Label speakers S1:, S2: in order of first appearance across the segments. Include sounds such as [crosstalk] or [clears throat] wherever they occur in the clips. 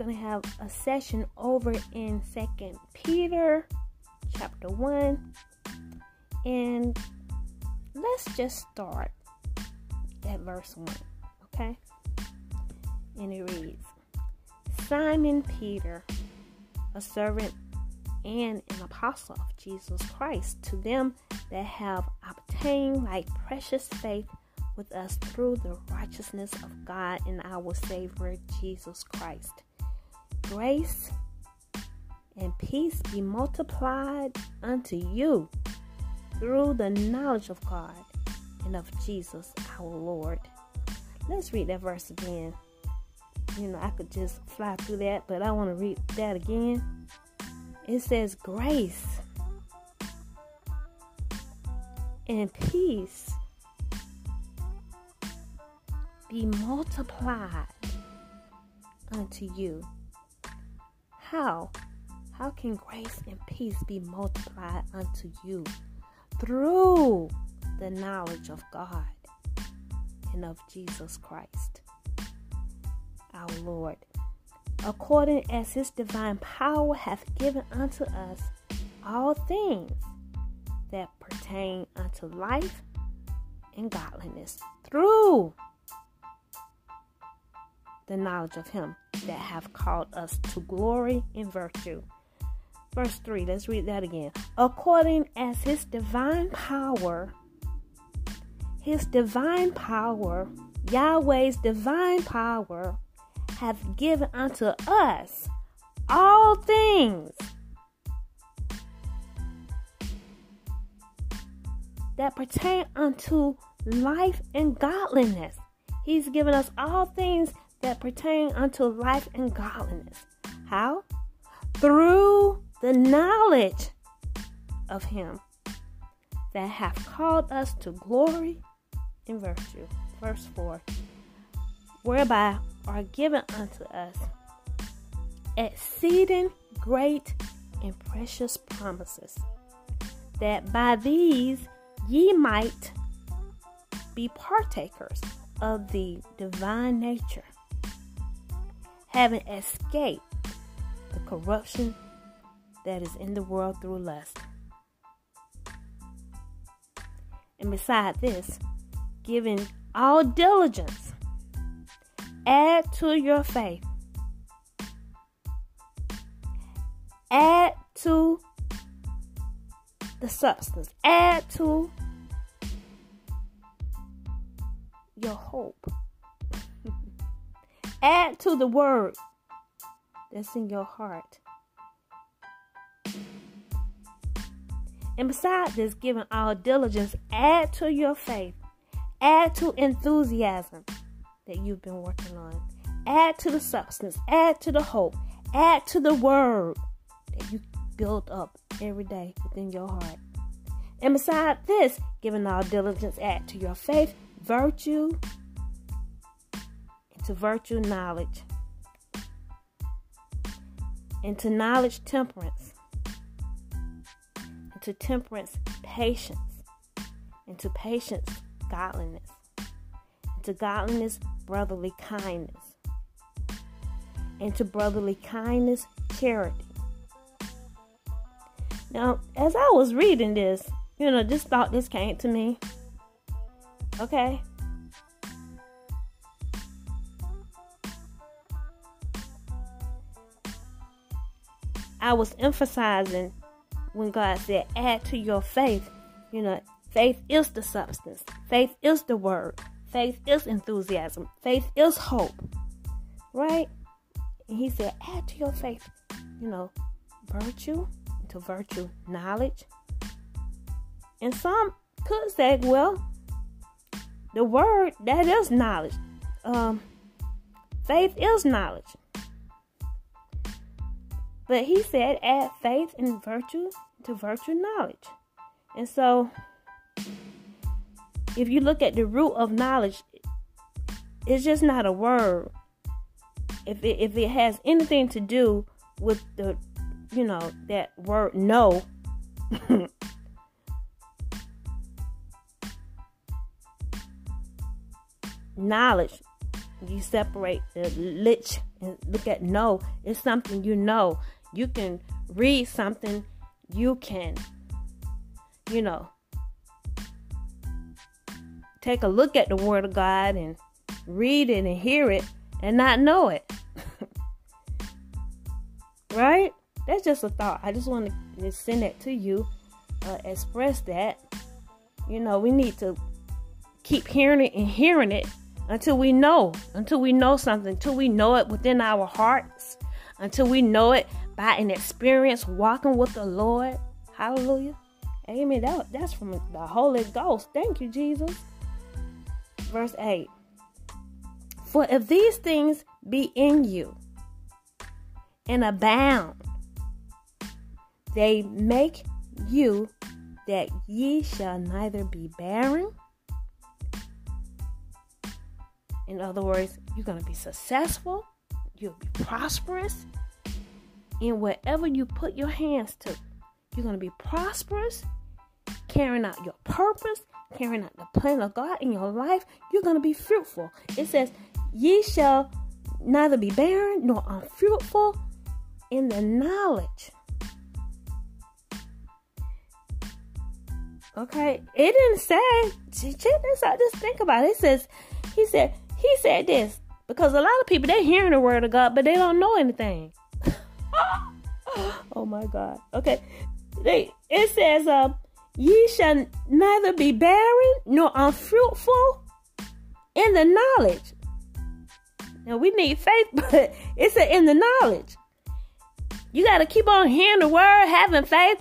S1: Going to have a session over in Second Peter chapter 1. And let's just start at verse 1, okay? And it reads Simon Peter, a servant and an apostle of Jesus Christ, to them that have obtained like precious faith with us through the righteousness of God and our Savior Jesus Christ. Grace and peace be multiplied unto you through the knowledge of God and of Jesus our Lord. Let's read that verse again. You know, I could just fly through that, but I want to read that again. It says, Grace and peace be multiplied unto you. How? How can grace and peace be multiplied unto you? Through the knowledge of God and of Jesus Christ, our Lord, according as his divine power hath given unto us all things that pertain unto life and godliness through the knowledge of him that have called us to glory and virtue. Verse 3, let's read that again. According as his divine power, his divine power, Yahweh's divine power, hath given unto us all things that pertain unto life and godliness. He's given us all things that pertain unto life and godliness. How? Through the knowledge of Him that hath called us to glory and virtue. Verse 4 Whereby are given unto us exceeding great and precious promises, that by these ye might be partakers of the divine nature having escaped the corruption that is in the world through lust. And beside this, giving all diligence, add to your faith, add to the substance, add to your hope Add to the word. That's in your heart. And besides this, giving all diligence, add to your faith, add to enthusiasm that you've been working on, add to the substance, add to the hope, add to the word that you build up every day within your heart. And beside this, giving all diligence, add to your faith, virtue, to virtue knowledge, and to knowledge temperance, and to temperance patience, and to patience godliness, and to godliness brotherly kindness, and to brotherly kindness charity. Now, as I was reading this, you know, this thought this came to me. Okay. I was emphasizing when God said, add to your faith. You know, faith is the substance, faith is the word, faith is enthusiasm, faith is hope, right? And He said, add to your faith, you know, virtue, to virtue, knowledge. And some could say, well, the word that is knowledge. Um, faith is knowledge. But he said, add faith and virtue to virtue knowledge. And so, if you look at the root of knowledge, it's just not a word. If it, if it has anything to do with the, you know, that word know, [laughs] knowledge, you separate the lich and look at know. It's something you know. You can read something. You can, you know, take a look at the Word of God and read it and hear it and not know it. [laughs] right? That's just a thought. I just want to send that to you, uh, express that. You know, we need to keep hearing it and hearing it until we know, until we know something, until we know it within our hearts, until we know it by an experience walking with the Lord. Hallelujah. Amen. That, that's from the Holy Ghost. Thank you, Jesus. Verse 8 For if these things be in you and abound, they make you that ye shall neither be barren. In other words, you're going to be successful, you'll be prosperous in whatever you put your hands to. You're going to be prosperous, carrying out your purpose, carrying out the plan of God in your life. You're going to be fruitful. It says, Ye shall neither be barren nor unfruitful in the knowledge Okay, it didn't say. Check this out. Just think about it. It says, he said, he said this because a lot of people they're hearing the word of God, but they don't know anything. [laughs] oh my God. Okay, they it says, um, ye shall neither be barren nor unfruitful in the knowledge. Now we need faith, [laughs] but it's in the knowledge. You got to keep on hearing the word, having faith,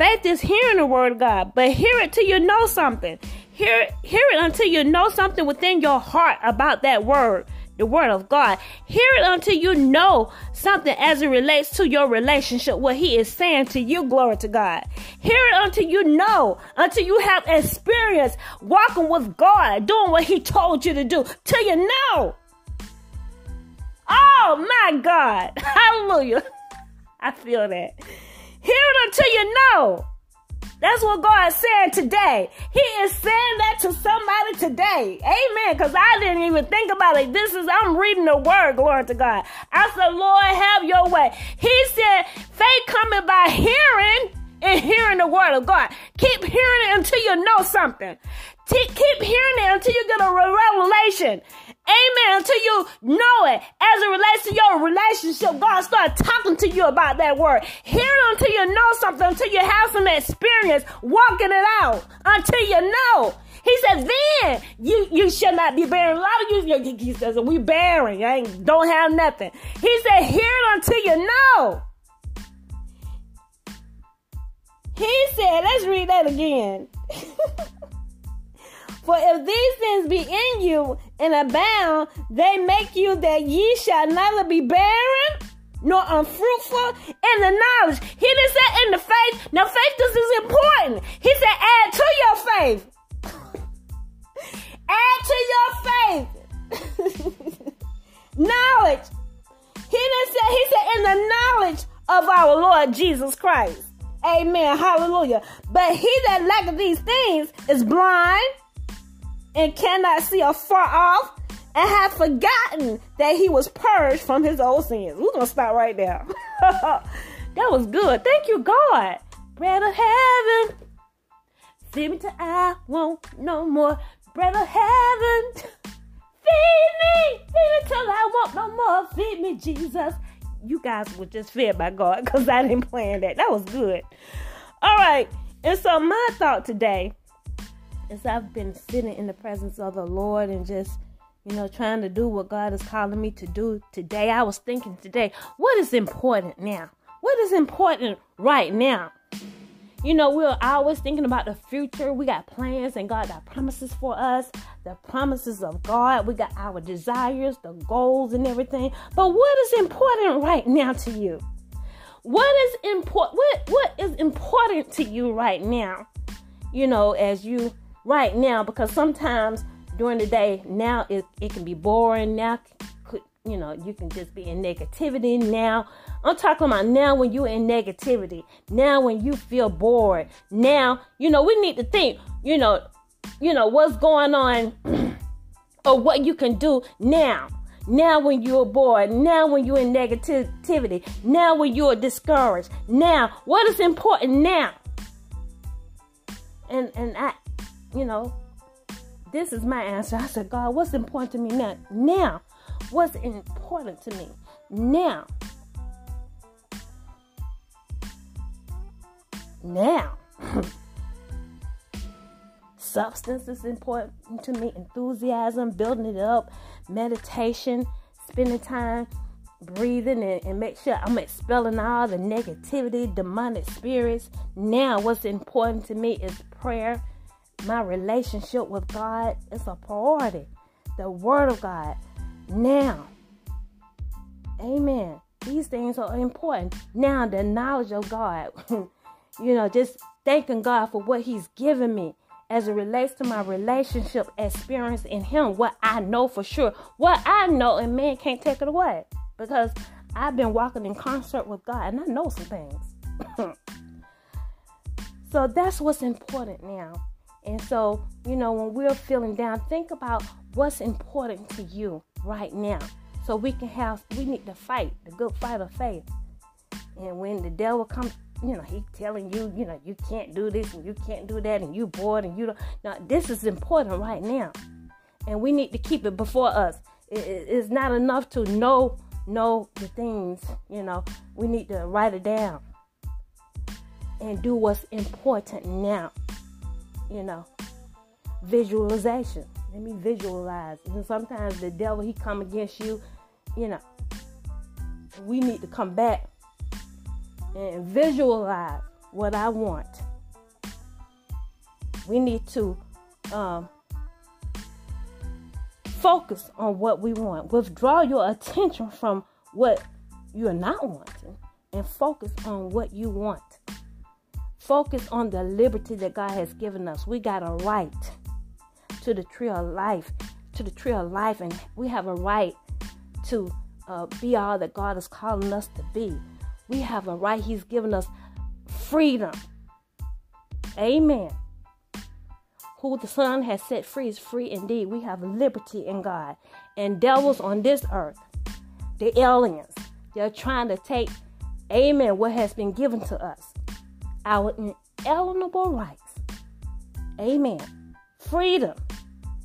S1: Faith is hearing the word of God, but hear it till you know something. Hear, hear it until you know something within your heart about that word, the word of God. Hear it until you know something as it relates to your relationship, what He is saying to you. Glory to God. Hear it until you know, until you have experience walking with God, doing what He told you to do, till you know. Oh my God. [laughs] Hallelujah. I feel that. Hear it until you know. That's what God said today. He is saying that to somebody today. Amen. Because I didn't even think about it. This is, I'm reading the word, glory to God. I said, Lord, have your way. He said, faith coming by hearing and hearing the word of God. Keep hearing it until you know something. Keep hearing it until you get a revelation. Amen. Until you know it as it relates to your relationship, God start talking to you about that word. Hear it until you know something, until you have some experience walking it out, until you know. He says, then you you shall not be bearing. A lot of you, he says, we bearing. I ain't, don't have nothing. He said, hear it until you know. He said, let's read that again. [laughs] For if these things be in you and abound, they make you that ye shall neither be barren nor unfruitful in the knowledge. He didn't say in the faith. Now, faith this is important. He said, add to your faith. [laughs] add to your faith. [laughs] knowledge. He didn't say, he said, in the knowledge of our Lord Jesus Christ. Amen. Hallelujah. But he that lacketh these things is blind and cannot see afar off and have forgotten that he was purged from his old sins. We're to stop right there. [laughs] that was good. Thank you, God. Bread of heaven. Feed me till I won't no more. Bread of heaven. Feed me. Feed me till I won't no more. Feed me, Jesus. You guys were just fed by God because I didn't plan that. That was good. All right. And so my thought today as I've been sitting in the presence of the Lord and just, you know, trying to do what God is calling me to do today, I was thinking today, what is important now? What is important right now? You know, we're always thinking about the future. We got plans and God got promises for us, the promises of God. We got our desires, the goals, and everything. But what is important right now to you? What is important? What what is important to you right now? You know, as you right now because sometimes during the day now it, it can be boring now you know you can just be in negativity now i'm talking about now when you're in negativity now when you feel bored now you know we need to think you know you know what's going on [clears throat] of what you can do now. Now, when you're bored, now, when you're in negativity, now, when you're discouraged, now, what is important now? And, and I, you know, this is my answer. I said, God, what's important to me now? Now, what's important to me now? Now. [laughs] Substance is important to me, enthusiasm, building it up, meditation, spending time breathing and, and, make sure I'm expelling all the negativity, demonic spirits. Now, what's important to me is prayer. My relationship with God is a priority. The Word of God. Now, amen. These things are important. Now, the knowledge of God. [laughs] you know, just thanking God for what He's given me as it relates to my relationship experience in Him, what I know for sure, what I know, and man can't take it away because I've been walking in concert with God and I know some things. [laughs] so that's what's important now. And so, you know, when we're feeling down, think about what's important to you right now. So we can have, we need to fight the good fight of faith. And when the devil comes, you know, he telling you, you know, you can't do this and you can't do that and you bored and you don't. Now, this is important right now. And we need to keep it before us. It, it's not enough to know know the things, you know. We need to write it down and do what's important now. You know, visualization. Let me visualize. And sometimes the devil he come against you, you know. We need to come back and visualize what I want. We need to um, focus on what we want. Withdraw your attention from what you're not wanting and focus on what you want. Focus on the liberty that God has given us. We got a right to the tree of life, to the tree of life, and we have a right to uh, be all that God is calling us to be. We have a right. He's given us freedom. Amen. Who the Son has set free is free indeed. We have liberty in God. And devils on this earth, the aliens, they're trying to take, amen, what has been given to us. Our inalienable rights. Amen. Freedom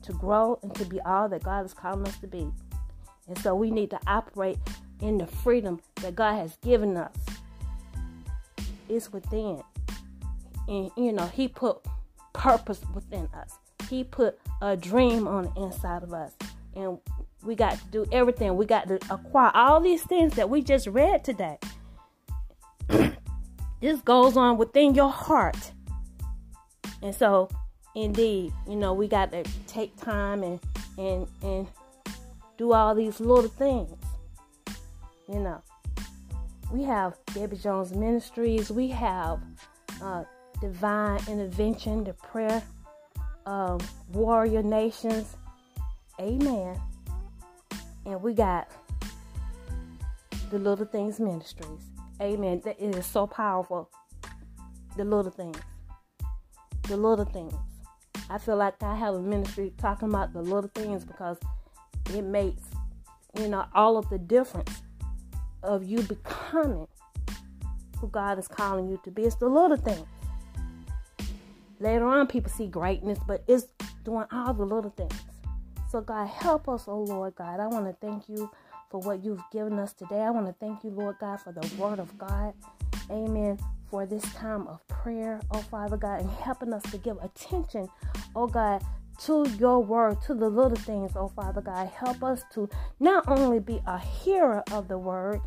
S1: to grow and to be all that God has called us to be. And so we need to operate in the freedom that God has given us. It's within. And you know, He put purpose within us. He put a dream on the inside of us. And we got to do everything. We got to acquire all these things that we just read today. This goes on within your heart. And so, indeed, you know, we got to take time and and and do all these little things. You know, we have Debbie Jones Ministries. We have uh, Divine Intervention, the Prayer uh, Warrior Nations. Amen. And we got the Little Things Ministries. Amen. That is so powerful. The little things. The little things. I feel like I have a ministry talking about the little things because it makes, you know, all of the difference of you becoming who God is calling you to be. It's the little things. Later on, people see greatness, but it's doing all the little things. So, God, help us, oh Lord God. I want to thank you for what you've given us today. I want to thank you, Lord God, for the word of God. Amen. For this time of prayer, oh Father God, and helping us to give attention, oh God, to your word, to the little things, oh Father God. Help us to not only be a hearer of the word,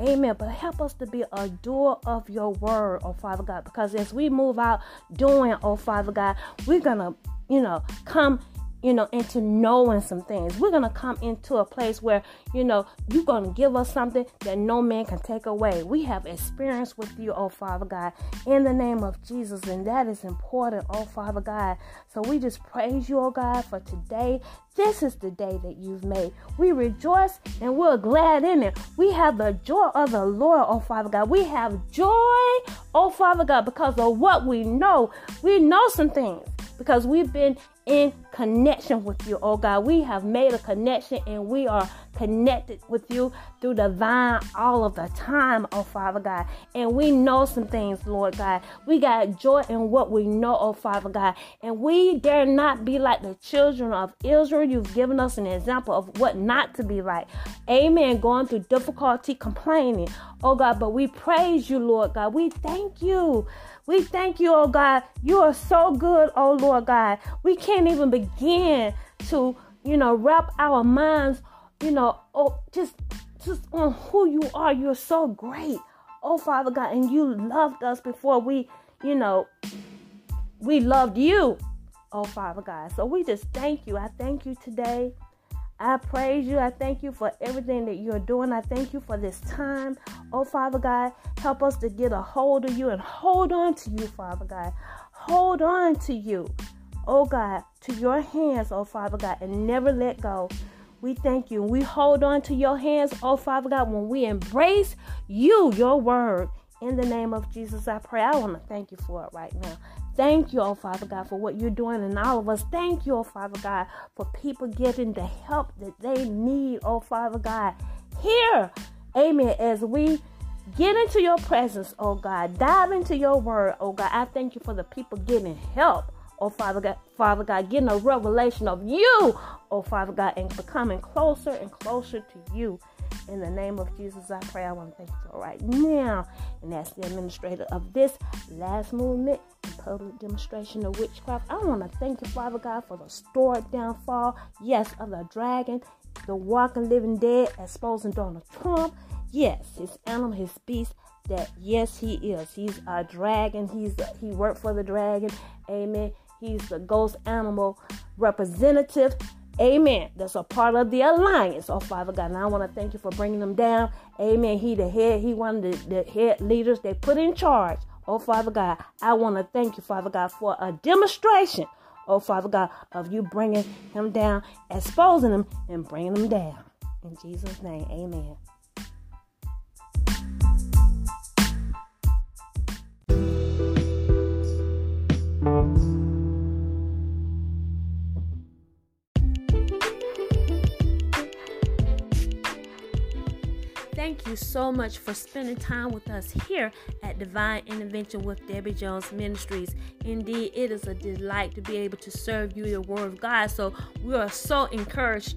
S1: amen, but help us to be a doer of your word, oh Father God. Because as we move out doing, oh Father God, we're going to, you know, come you know, into knowing some things. We're to come into a place where, you know, you're to give us something that no man can take away. We have experience with you, oh Father God, in the name of Jesus. And that is important, oh Father God. So we just praise you, oh God, for today. This is the day that you've made. We rejoice and we're glad in it. We have the joy of the Lord, oh Father God. We have joy, oh Father God, because of what we know. We know some things because we've been in connection with you, oh God. We have made a connection and we are connected with you through the vine all of the time, oh Father God. And we know some things, Lord God. We got joy in what we know, oh Father God. And we dare not be like the children of Israel. You've given us an example of what not to be like. Amen. Going through difficulty, complaining, oh God. But we praise you, Lord God. We thank you. We thank you, oh God. You are so good, oh Lord God. We can't even begin to, you know, wrap our minds you know, oh, just just on who you are. You're so great. Oh, Father God, and you loved us before we, you know, we loved you. Oh, Father God. So we just thank you. I thank you today. I praise you. I thank you for everything that you're doing. I thank you for this time. Oh, Father God, help us to get a hold of you and hold on to you, Father God. Hold on to you, oh God, to your hands, oh Father God, and never let go. We thank you. We hold on to your hands, oh Father God, when we embrace you, your word. In the name of Jesus, I pray. I want to thank you for it right now. Thank you, oh Father God, for what you're doing in all of us. Thank you, oh Father God, for people getting the help that they need, oh Father God. Here, amen, as we get into your presence, oh God, dive into your word, oh God. I thank you for the people getting help oh Father God, Father God, getting a revelation of you, oh Father God, and becoming closer and closer to you. In the name of Jesus, I pray. I want to thank you right now. And that's the administrator of this last movement public demonstration of witchcraft. I want to thank you, Father God, for the stored downfall, yes, of the dragon, the walking living dead, exposing Donald Trump. Yes, his animal, his beast, that yes, he is. He's a dragon. He's a, he worked for the dragon. Amen. He's the ghost animal representative. Amen. That's a part of the alliance. Oh, Father God. And I want to thank you for bringing them down. Amen. He the head. He one of the, the head leaders they put in charge. Oh, Father God. I want to thank you, Father God, for a demonstration. Oh, Father God, of you bringing him down, exposing him, and bringing him down. In Jesus' name, amen. Thank you so much for spending time with us here at Divine Intervention with Debbie Jones Ministries. Indeed, it is a delight to be able to serve you the Word of God. So we are so encouraged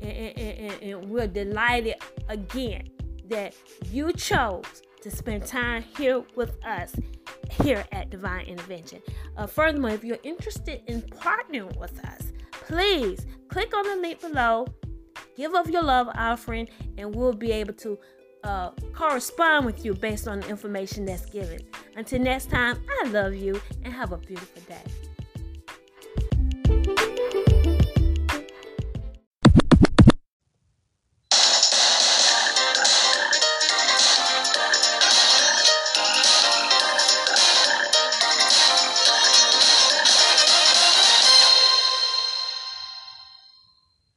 S1: and, and, and, and we're delighted again that you chose to spend time here with us here at Divine Intervention. Uh, furthermore, if you're interested in partnering with us, please click on the link below, give of your love offering, and we'll be able to uh, correspond with you based on the information that's given. Until next time, I love you and have a beautiful day.